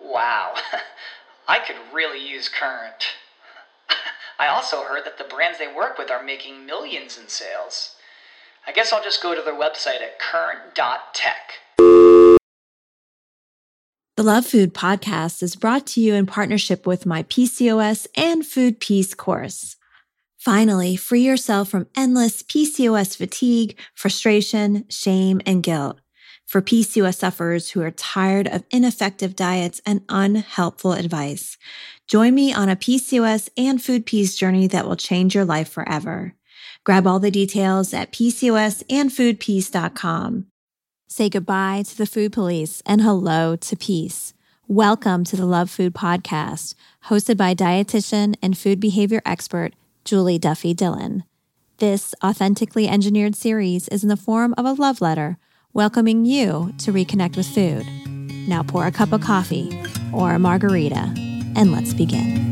Wow, I could really use Current. I also heard that the brands they work with are making millions in sales. I guess I'll just go to their website at current.tech. The Love Food podcast is brought to you in partnership with my PCOS and Food Peace course. Finally, free yourself from endless PCOS fatigue, frustration, shame, and guilt for PCOS sufferers who are tired of ineffective diets and unhelpful advice. Join me on a PCOS and food peace journey that will change your life forever. Grab all the details at PCOSandfoodpeace.com. Say goodbye to the food police and hello to peace. Welcome to the Love Food Podcast, hosted by dietitian and food behavior expert Julie Duffy Dillon. This authentically engineered series is in the form of a love letter welcoming you to reconnect with food. Now pour a cup of coffee or a margarita and let's begin.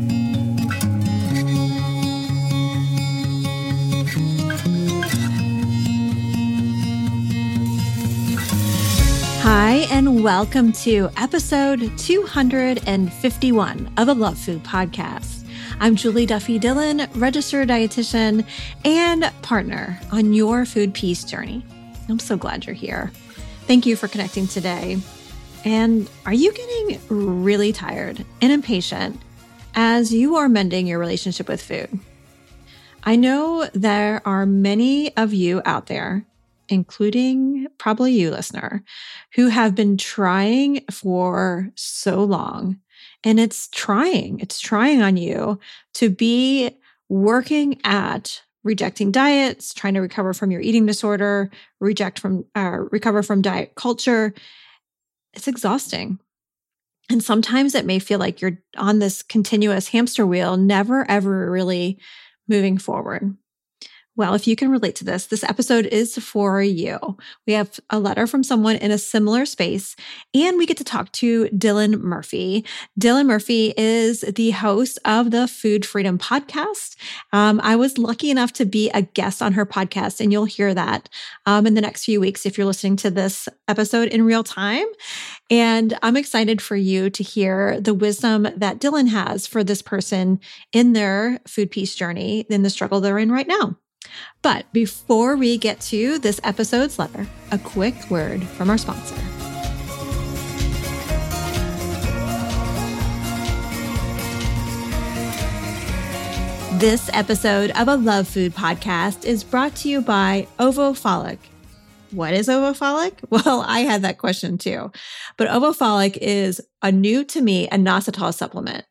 Hi, and welcome to episode 251 of the Love Food Podcast. I'm Julie Duffy Dillon, registered dietitian and partner on your food peace journey. I'm so glad you're here. Thank you for connecting today. And are you getting really tired and impatient as you are mending your relationship with food? I know there are many of you out there, including probably you, listener, who have been trying for so long. And it's trying, it's trying on you to be working at rejecting diets, trying to recover from your eating disorder, reject from uh, recover from diet culture. It's exhausting. And sometimes it may feel like you're on this continuous hamster wheel, never ever really moving forward. Well, if you can relate to this, this episode is for you. We have a letter from someone in a similar space, and we get to talk to Dylan Murphy. Dylan Murphy is the host of the Food Freedom Podcast. Um, I was lucky enough to be a guest on her podcast, and you'll hear that um, in the next few weeks if you're listening to this episode in real time. And I'm excited for you to hear the wisdom that Dylan has for this person in their food peace journey, in the struggle they're in right now. But before we get to this episode's letter, a quick word from our sponsor. This episode of a Love Food podcast is brought to you by Ovofolic. What is Ovofolic? Well, I had that question too. But Ovofolic is a new to me inositol supplement.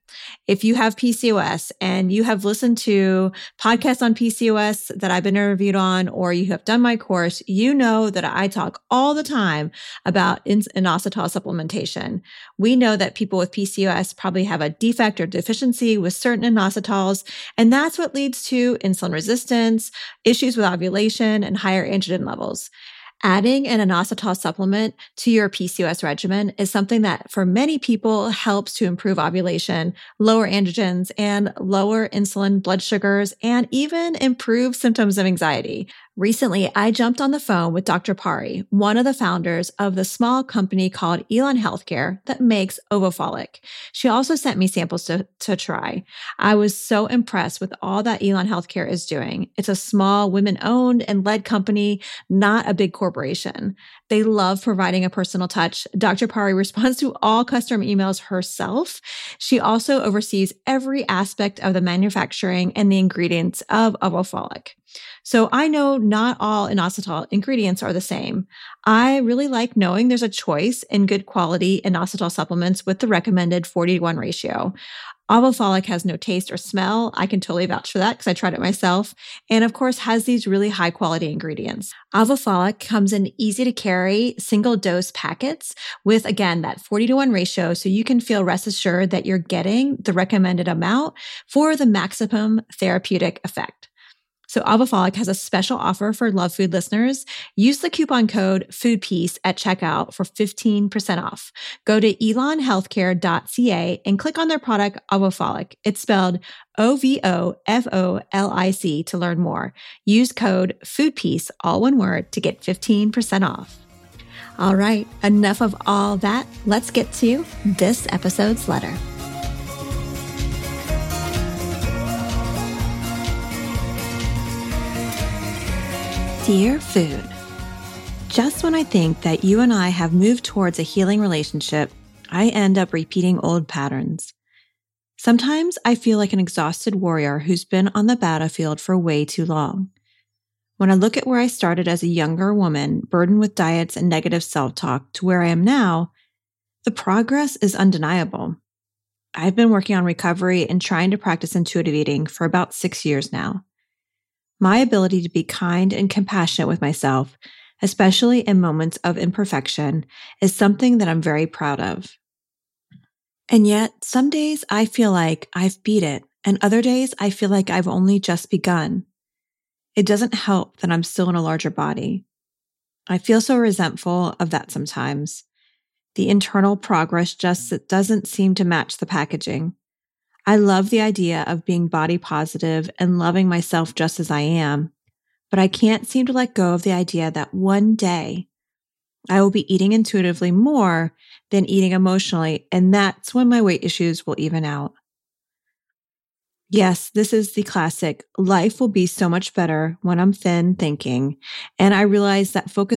If you have PCOS and you have listened to podcasts on PCOS that I've been interviewed on, or you have done my course, you know that I talk all the time about inositol supplementation. We know that people with PCOS probably have a defect or deficiency with certain inositols, and that's what leads to insulin resistance, issues with ovulation, and higher androgen levels. Adding an inositol supplement to your PCOS regimen is something that for many people helps to improve ovulation, lower androgens, and lower insulin blood sugars, and even improve symptoms of anxiety. Recently, I jumped on the phone with Dr. Pari, one of the founders of the small company called Elan Healthcare that makes Ovofolic. She also sent me samples to, to try. I was so impressed with all that Elan Healthcare is doing. It's a small, women owned and led company, not a big corporation. They love providing a personal touch. Dr. Pari responds to all customer emails herself. She also oversees every aspect of the manufacturing and the ingredients of Ovofolic. So I know not all inositol ingredients are the same. I really like knowing there's a choice in good quality inositol supplements with the recommended 40 to 1 ratio. Ovofolic has no taste or smell. I can totally vouch for that because I tried it myself. And of course, has these really high quality ingredients. Ovofolic comes in easy to carry single dose packets with, again, that 40 to 1 ratio. So you can feel rest assured that you're getting the recommended amount for the maximum therapeutic effect. So Ovofolic has a special offer for Love Food listeners. Use the coupon code FOODPEACE at checkout for 15% off. Go to elanhealthcare.ca and click on their product Ovofolic. It's spelled O-V-O-F-O-L-I-C to learn more. Use code FOODPEACE, all one word, to get 15% off. All right, enough of all that. Let's get to this episode's letter. Dear Food, just when I think that you and I have moved towards a healing relationship, I end up repeating old patterns. Sometimes I feel like an exhausted warrior who's been on the battlefield for way too long. When I look at where I started as a younger woman, burdened with diets and negative self talk, to where I am now, the progress is undeniable. I've been working on recovery and trying to practice intuitive eating for about six years now. My ability to be kind and compassionate with myself, especially in moments of imperfection, is something that I'm very proud of. And yet, some days I feel like I've beat it, and other days I feel like I've only just begun. It doesn't help that I'm still in a larger body. I feel so resentful of that sometimes. The internal progress just doesn't seem to match the packaging. I love the idea of being body positive and loving myself just as I am, but I can't seem to let go of the idea that one day I will be eating intuitively more than eating emotionally, and that's when my weight issues will even out. Yes, this is the classic life will be so much better when I'm thin thinking. And I realize that focus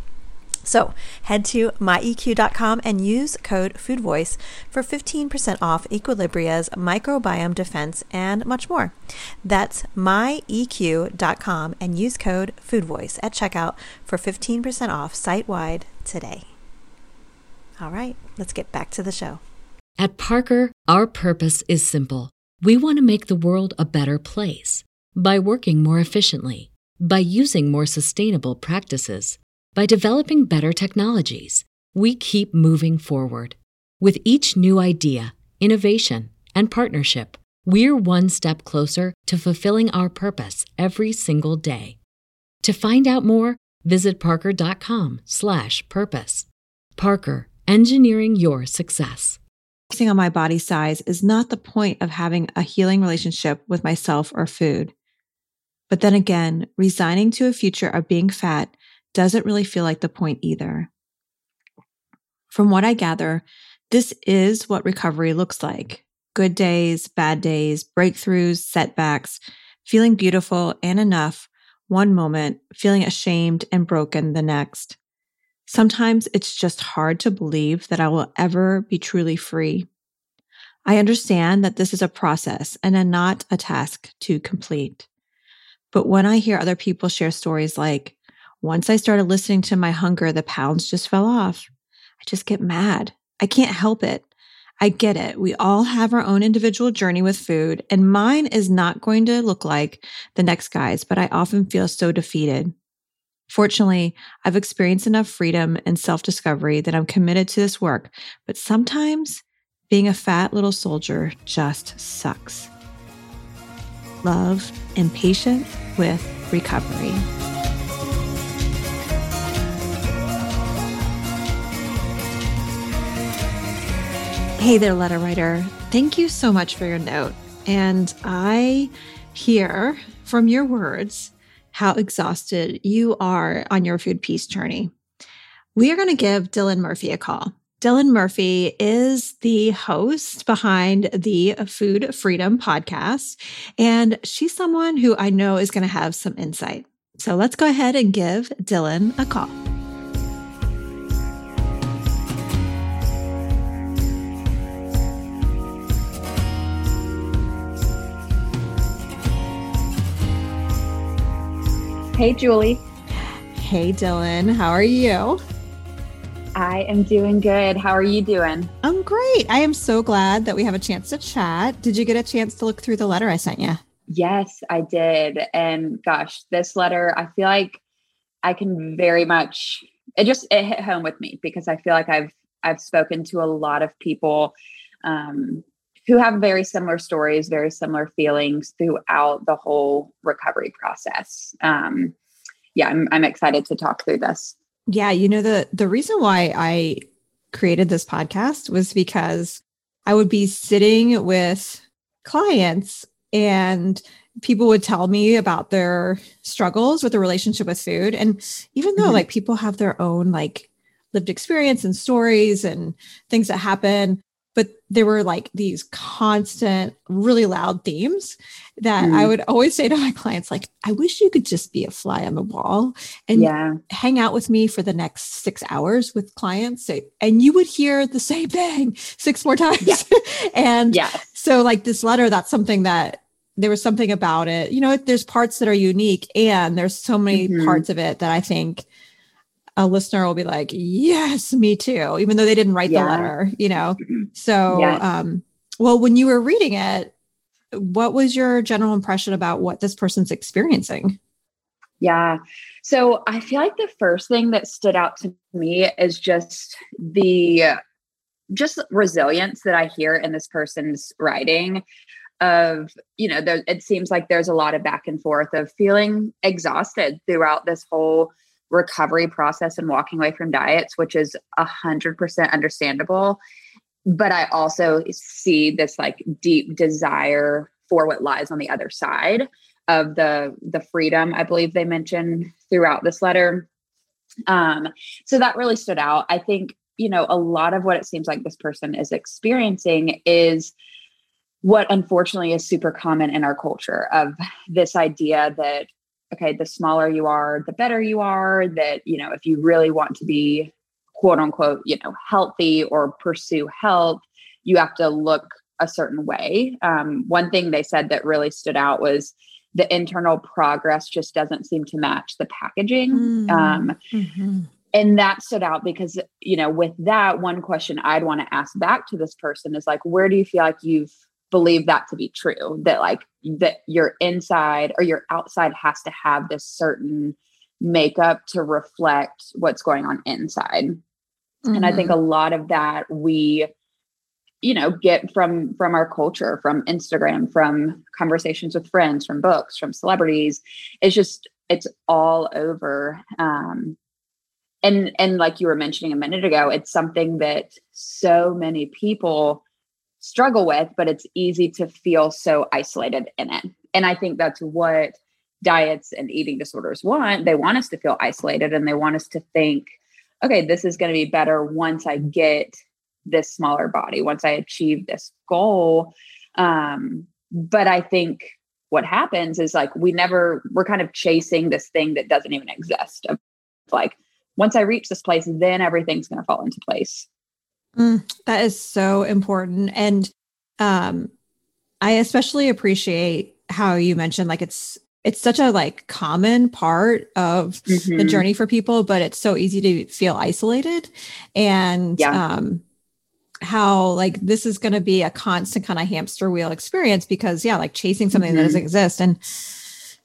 So head to myeq.com and use code FoodVoice for 15% off Equilibria's microbiome defense and much more. That's myeq.com and use code FoodVoice at checkout for 15% off site wide today. All right, let's get back to the show. At Parker, our purpose is simple. We want to make the world a better place by working more efficiently, by using more sustainable practices by developing better technologies, we keep moving forward. With each new idea, innovation, and partnership, we're one step closer to fulfilling our purpose every single day. To find out more, visit parker.com/purpose. Parker, engineering your success. Focusing on my body size is not the point of having a healing relationship with myself or food. But then again, resigning to a future of being fat doesn't really feel like the point either. From what I gather, this is what recovery looks like good days, bad days, breakthroughs, setbacks, feeling beautiful and enough one moment, feeling ashamed and broken the next. Sometimes it's just hard to believe that I will ever be truly free. I understand that this is a process and not a task to complete. But when I hear other people share stories like, once I started listening to my hunger, the pounds just fell off, I just get mad. I can't help it. I get it. We all have our own individual journey with food, and mine is not going to look like the next guy's, but I often feel so defeated. Fortunately, I've experienced enough freedom and self discovery that I'm committed to this work, but sometimes being a fat little soldier just sucks. Love and patience with recovery. Hey there, letter writer. Thank you so much for your note. And I hear from your words how exhausted you are on your food peace journey. We are going to give Dylan Murphy a call. Dylan Murphy is the host behind the Food Freedom podcast, and she's someone who I know is going to have some insight. So let's go ahead and give Dylan a call. Hey, Julie. Hey, Dylan. How are you? I am doing good. How are you doing? I'm great. I am so glad that we have a chance to chat. Did you get a chance to look through the letter I sent you? Yes, I did. And gosh, this letter, I feel like I can very much it just it hit home with me because I feel like I've I've spoken to a lot of people um, who have very similar stories, very similar feelings throughout the whole recovery process. Um, yeah, I'm, I'm excited to talk through this. Yeah, you know the the reason why I created this podcast was because I would be sitting with clients and people would tell me about their struggles with the relationship with food and even though mm-hmm. like people have their own like lived experience and stories and things that happen but there were like these constant really loud themes that mm. i would always say to my clients like i wish you could just be a fly on the wall and yeah. hang out with me for the next six hours with clients and you would hear the same thing six more times yeah. and yeah. so like this letter that's something that there was something about it you know there's parts that are unique and there's so many mm-hmm. parts of it that i think a listener will be like, yes, me too, even though they didn't write yeah. the letter, you know? So, yes. um, well, when you were reading it, what was your general impression about what this person's experiencing? Yeah. So I feel like the first thing that stood out to me is just the just resilience that I hear in this person's writing of, you know, there, it seems like there's a lot of back and forth of feeling exhausted throughout this whole recovery process and walking away from diets, which is a hundred percent understandable. But I also see this like deep desire for what lies on the other side of the the freedom I believe they mentioned throughout this letter. Um, so that really stood out. I think you know a lot of what it seems like this person is experiencing is what unfortunately is super common in our culture of this idea that okay, the smaller you are, the better you are. That, you know, if you really want to be quote unquote, you know, healthy or pursue health, you have to look a certain way. Um, one thing they said that really stood out was the internal progress just doesn't seem to match the packaging. Mm-hmm. Um, mm-hmm. And that stood out because, you know, with that, one question I'd want to ask back to this person is like, where do you feel like you've believe that to be true that like that your inside or your outside has to have this certain makeup to reflect what's going on inside mm-hmm. and i think mm-hmm. a lot of that we you know get from from our culture from instagram from conversations with friends from books from celebrities it's just it's all over um and and like you were mentioning a minute ago it's something that so many people struggle with, but it's easy to feel so isolated in it. And I think that's what diets and eating disorders want. They want us to feel isolated and they want us to think, okay, this is going to be better once I get this smaller body, once I achieve this goal. Um, but I think what happens is like we never, we're kind of chasing this thing that doesn't even exist. Of like, once I reach this place, then everything's going to fall into place. Mm, that is so important. And um, I especially appreciate how you mentioned like it's it's such a like common part of mm-hmm. the journey for people, but it's so easy to feel isolated. And yeah. um how like this is going to be a constant kind of hamster wheel experience because yeah, like chasing something mm-hmm. that doesn't exist. And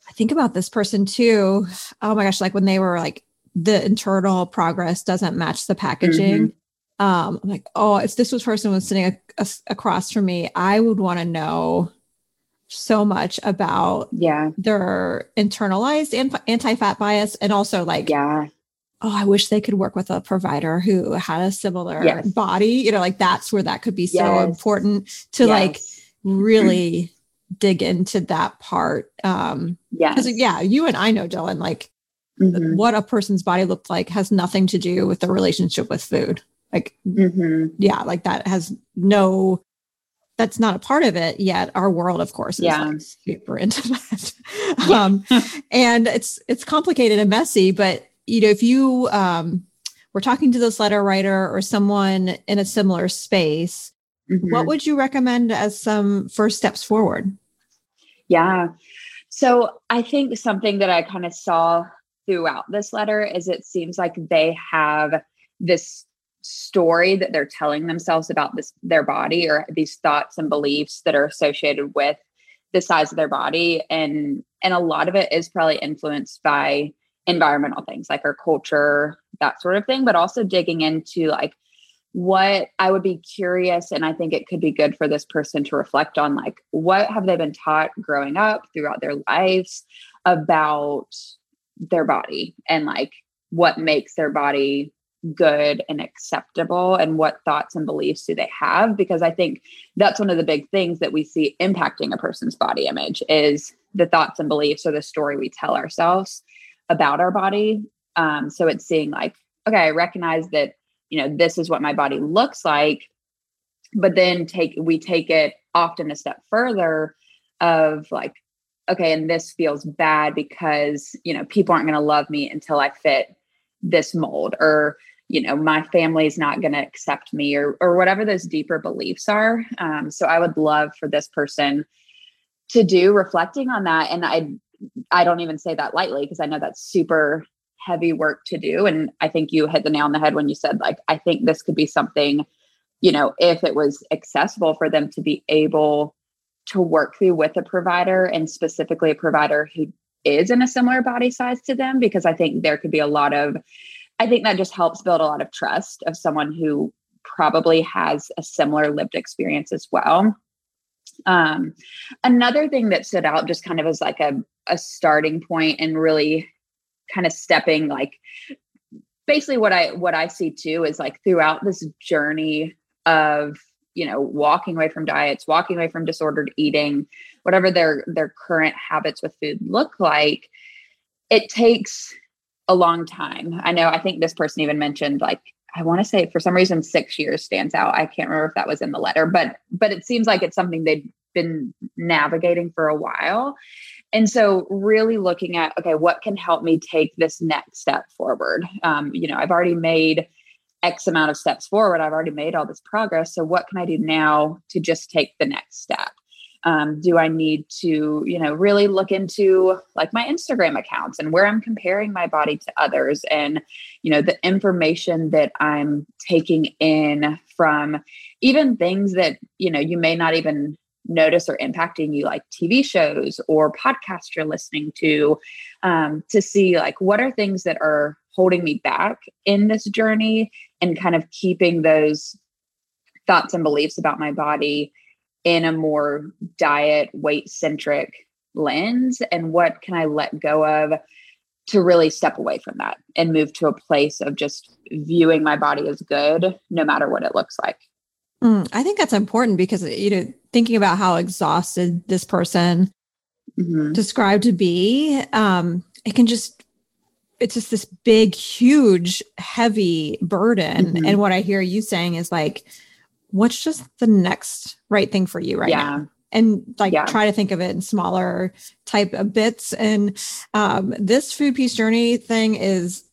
I think about this person too. Oh my gosh, like when they were like the internal progress doesn't match the packaging. Mm-hmm. Um, I'm like, oh, if this was person was sitting a, a, across from me, I would want to know so much about yeah their internalized anti-fat bias and also like yeah oh i wish they could work with a provider who had a similar yes. body you know like that's where that could be so yes. important to yes. like really dig into that part um yeah because yeah you and i know dylan like mm-hmm. what a person's body looked like has nothing to do with the relationship with food like mm-hmm. yeah like that has no that's not a part of it yet. Our world, of course, is yeah. like super into that. um, and it's it's complicated and messy, but you know, if you um, were talking to this letter writer or someone in a similar space, mm-hmm. what would you recommend as some first steps forward? Yeah. So I think something that I kind of saw throughout this letter is it seems like they have this story that they're telling themselves about this their body or these thoughts and beliefs that are associated with the size of their body. And and a lot of it is probably influenced by environmental things like our culture that sort of thing but also digging into like what i would be curious and i think it could be good for this person to reflect on like what have they been taught growing up throughout their lives about their body and like what makes their body good and acceptable and what thoughts and beliefs do they have? Because i think that's one of the big things that we see impacting a person's body image is the thoughts and beliefs or the story we tell ourselves about our body. Um, so it's seeing like okay i recognize that you know this is what my body looks like but then take we take it often a step further of like okay and this feels bad because you know people aren't going to love me until i fit this mold or you know my family is not going to accept me or or whatever those deeper beliefs are. Um, so i would love for this person to do reflecting on that. And i i don't even say that lightly because i know that's super heavy work to do. And i think you hit the nail on the head when you said like i think this could be something you know if it was accessible for them to be able to work through with a provider and specifically a provider who is in a similar body size to them because i think there could be a lot of I think that just helps build a lot of trust of someone who probably has a similar lived experience as well. Um, another thing that stood out just kind of as like a, a starting point and really kind of stepping like basically what I what I see too is like throughout this journey of you know walking away from diets, walking away from disordered eating, whatever their their current habits with food look like, it takes a long time. I know, I think this person even mentioned like, I want to say for some reason six years stands out. I can't remember if that was in the letter, but but it seems like it's something they've been navigating for a while. And so really looking at, okay, what can help me take this next step forward? Um, you know, I've already made X amount of steps forward. I've already made all this progress. So what can I do now to just take the next step? Um, do i need to you know really look into like my instagram accounts and where i'm comparing my body to others and you know the information that i'm taking in from even things that you know you may not even notice or impacting you like tv shows or podcasts you're listening to um, to see like what are things that are holding me back in this journey and kind of keeping those thoughts and beliefs about my body in a more diet weight centric lens and what can i let go of to really step away from that and move to a place of just viewing my body as good no matter what it looks like mm, i think that's important because you know thinking about how exhausted this person mm-hmm. described to be. Um, it can just it's just this big, huge, heavy burden. Mm-hmm. And what I hear you saying is like, what's just the next right thing for you right yeah. now? And like yeah. try to think of it in smaller type of bits. And um, this food peace journey thing is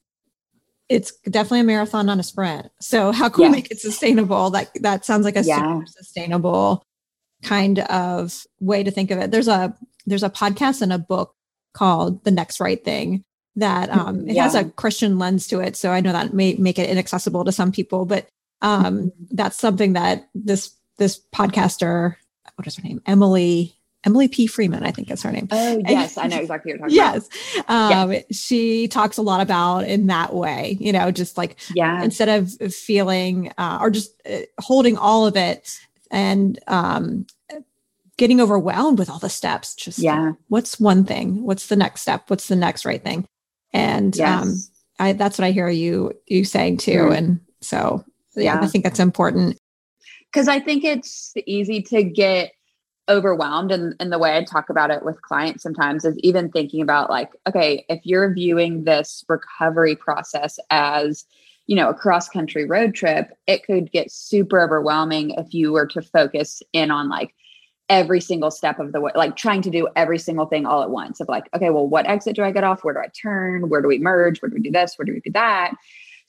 it's definitely a marathon, not a sprint. So how can we make it sustainable? That that sounds like a yeah. super sustainable kind of way to think of it. There's a there's a podcast and a book called The Next Right Thing that um it has a Christian lens to it. So I know that may make it inaccessible to some people, but um mm-hmm. that's something that this this podcaster, what is her name? Emily Emily P. Freeman, I think is her name. Oh, yes. I know exactly what you're talking yes. about. Um, yes. She talks a lot about in that way, you know, just like yeah. instead of feeling uh, or just uh, holding all of it and um, getting overwhelmed with all the steps, just yeah. what's one thing? What's the next step? What's the next right thing? And um, yes. um, I, that's what I hear you you saying too. Mm. And so, yeah, yeah, I think that's important. Because I think it's easy to get overwhelmed and, and the way i talk about it with clients sometimes is even thinking about like okay if you're viewing this recovery process as you know a cross country road trip it could get super overwhelming if you were to focus in on like every single step of the way like trying to do every single thing all at once of like okay well what exit do i get off? Where do i turn? Where do we merge? Where do we do this? Where do we do that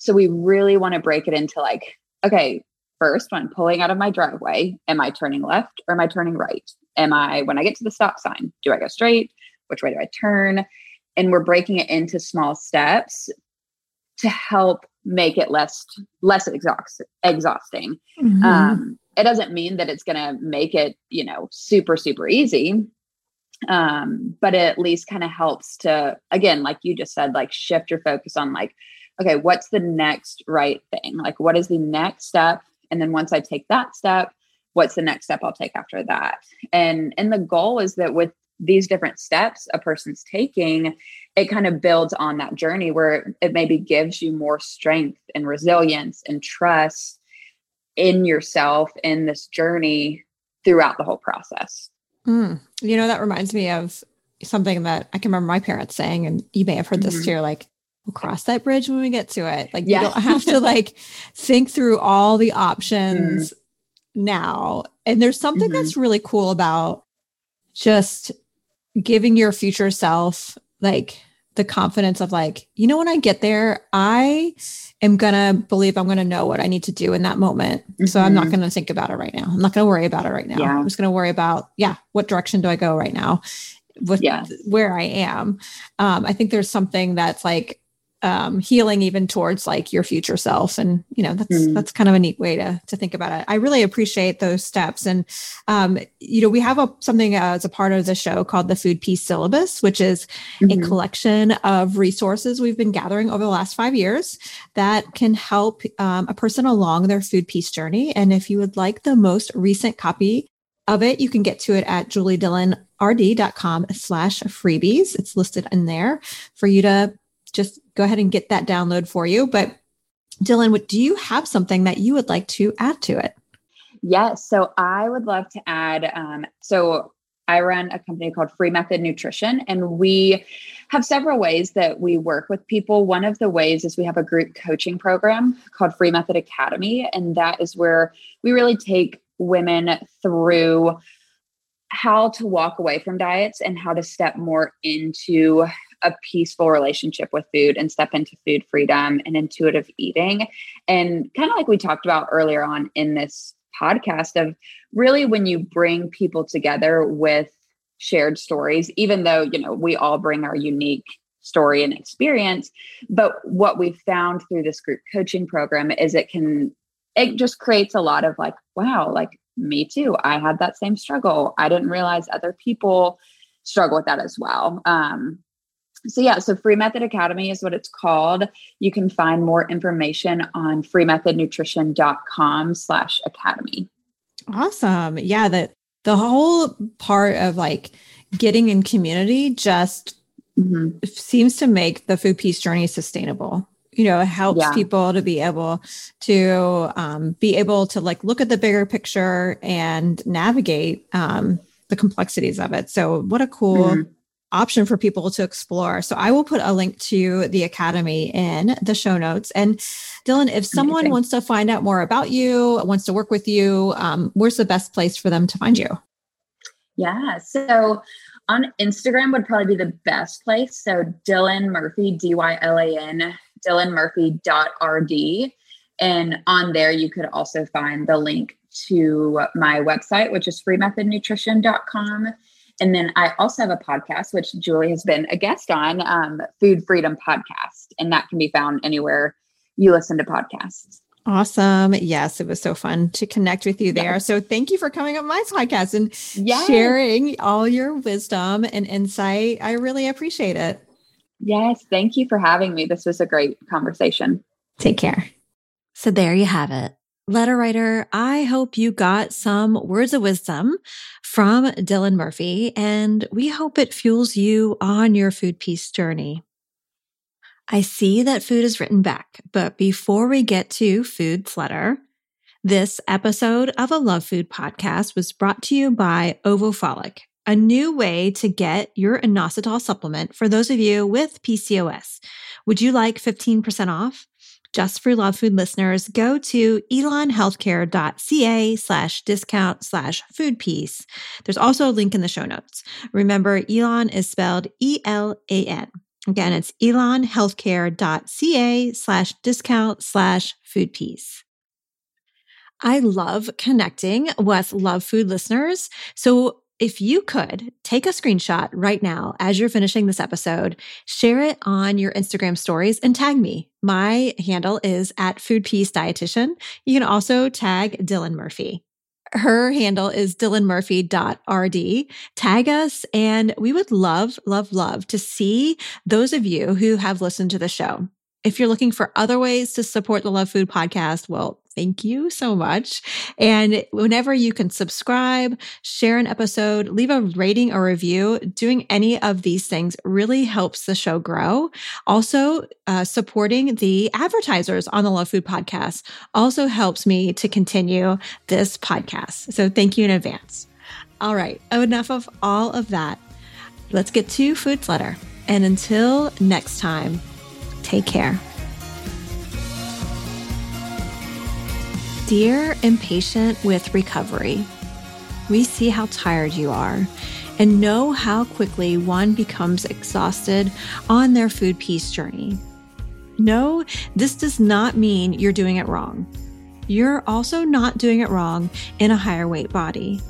so we really want to break it into like okay first when I'm pulling out of my driveway, am I turning left or am I turning right? Am I, when I get to the stop sign, do I go straight? Which way do I turn? And we're breaking it into small steps to help make it less less exhaust, exhausting. Mm-hmm. Um, it doesn't mean that it's going to make it, you know, super super easy. Um, but it at least kind of helps to again, like you just said, like shift your focus on like, okay, what's the next right thing? Like, what is the next step and then once i take that step what's the next step i'll take after that and and the goal is that with these different steps a person's taking it kind of builds on that journey where it maybe gives you more strength and resilience and trust in yourself in this journey throughout the whole process mm. you know that reminds me of something that i can remember my parents saying and you may have heard this mm-hmm. too like we'll cross that bridge when we get to it. Like yeah. you don't have to like think through all the options mm. now. And there's something mm-hmm. that's really cool about just giving your future self like the confidence of like, you know, when I get there, I am gonna believe I'm gonna know what I need to do in that moment. Mm-hmm. So I'm not mm-hmm. gonna think about it right now. I'm not gonna worry about it right now. Yeah. I'm just gonna worry about, yeah, what direction do I go right now? With yes. where I am. Um, I think there's something that's like um, healing even towards like your future self. And you know that's mm. that's kind of a neat way to to think about it. I really appreciate those steps. And um, you know we have a, something as a part of the show called the food peace syllabus which is mm-hmm. a collection of resources we've been gathering over the last five years that can help um, a person along their food peace journey. And if you would like the most recent copy of it you can get to it at juliedillonrd.com slash freebies. It's listed in there for you to just go ahead and get that download for you. But Dylan, what, do you have something that you would like to add to it? Yes. So I would love to add. Um, so I run a company called Free Method Nutrition, and we have several ways that we work with people. One of the ways is we have a group coaching program called Free Method Academy, and that is where we really take women through how to walk away from diets and how to step more into a peaceful relationship with food and step into food freedom and intuitive eating. And kind of like we talked about earlier on in this podcast, of really when you bring people together with shared stories, even though, you know, we all bring our unique story and experience. But what we've found through this group coaching program is it can, it just creates a lot of like, wow, like me too. I had that same struggle. I didn't realize other people struggle with that as well. Um, so yeah, so Free Method Academy is what it's called. You can find more information on freemethodnutrition.com slash academy. Awesome. Yeah, that the whole part of like getting in community just mm-hmm. seems to make the food peace journey sustainable you know it helps yeah. people to be able to um, be able to like look at the bigger picture and navigate um, the complexities of it. So, what a cool mm-hmm. Option for people to explore. So, I will put a link to the Academy in the show notes. And Dylan, if someone Amazing. wants to find out more about you, wants to work with you, um, where's the best place for them to find you? Yeah. So, on Instagram would probably be the best place. So Dylan Murphy, D Y L A N, dylanmurphy.rd. And on there, you could also find the link to my website, which is freemethodnutrition.com. And then I also have a podcast, which Julie has been a guest on, um, Food Freedom Podcast. And that can be found anywhere you listen to podcasts. Awesome. Yes, it was so fun to connect with you there. Yes. So thank you for coming on my podcast and yes. sharing all your wisdom and insight. I really appreciate it. Yes, thank you for having me. This was a great conversation. Take care. So there you have it. Letter writer, I hope you got some words of wisdom from Dylan Murphy, and we hope it fuels you on your food peace journey. I see that food is written back, but before we get to food flutter, this episode of a Love Food podcast was brought to you by Ovofolic, a new way to get your inositol supplement for those of you with PCOS. Would you like 15% off? Just for Love Food listeners, go to elanhealthcare.ca slash discount slash food peace. There's also a link in the show notes. Remember, Elan is spelled E L A N. Again, it's elanhealthcare.ca slash discount slash food peace. I love connecting with Love Food listeners. So if you could take a screenshot right now as you're finishing this episode, share it on your Instagram stories and tag me. My handle is at Food Peace Dietitian. You can also tag Dylan Murphy her handle is dylanmurphy.rd. Tag us, and we would love, love, love to see those of you who have listened to the show. If you're looking for other ways to support the Love Food podcast, well, thank you so much. And whenever you can subscribe, share an episode, leave a rating or review, doing any of these things really helps the show grow. Also, uh, supporting the advertisers on the Love Food podcast also helps me to continue this podcast. So thank you in advance. All right, enough of all of that. Let's get to Food's Letter. And until next time, Take care. Dear impatient with recovery, we see how tired you are and know how quickly one becomes exhausted on their food peace journey. No, this does not mean you're doing it wrong. You're also not doing it wrong in a higher weight body.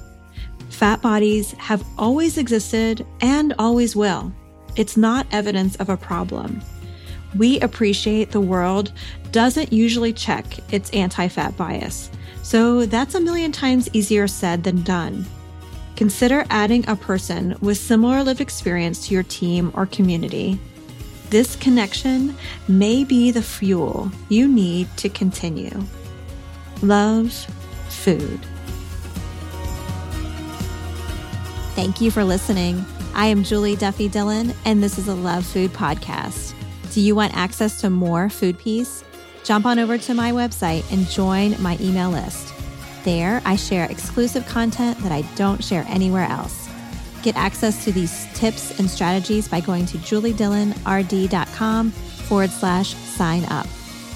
Fat bodies have always existed and always will. It's not evidence of a problem we appreciate the world doesn't usually check its anti fat bias. So that's a million times easier said than done. Consider adding a person with similar lived experience to your team or community. This connection may be the fuel you need to continue. Love food. Thank you for listening. I am Julie Duffy Dillon, and this is a Love Food Podcast. Do you want access to more Food Peace? Jump on over to my website and join my email list. There, I share exclusive content that I don't share anywhere else. Get access to these tips and strategies by going to juliedillonrd.com forward slash sign up.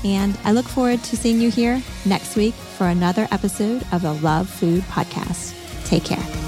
And I look forward to seeing you here next week for another episode of the Love Food Podcast. Take care.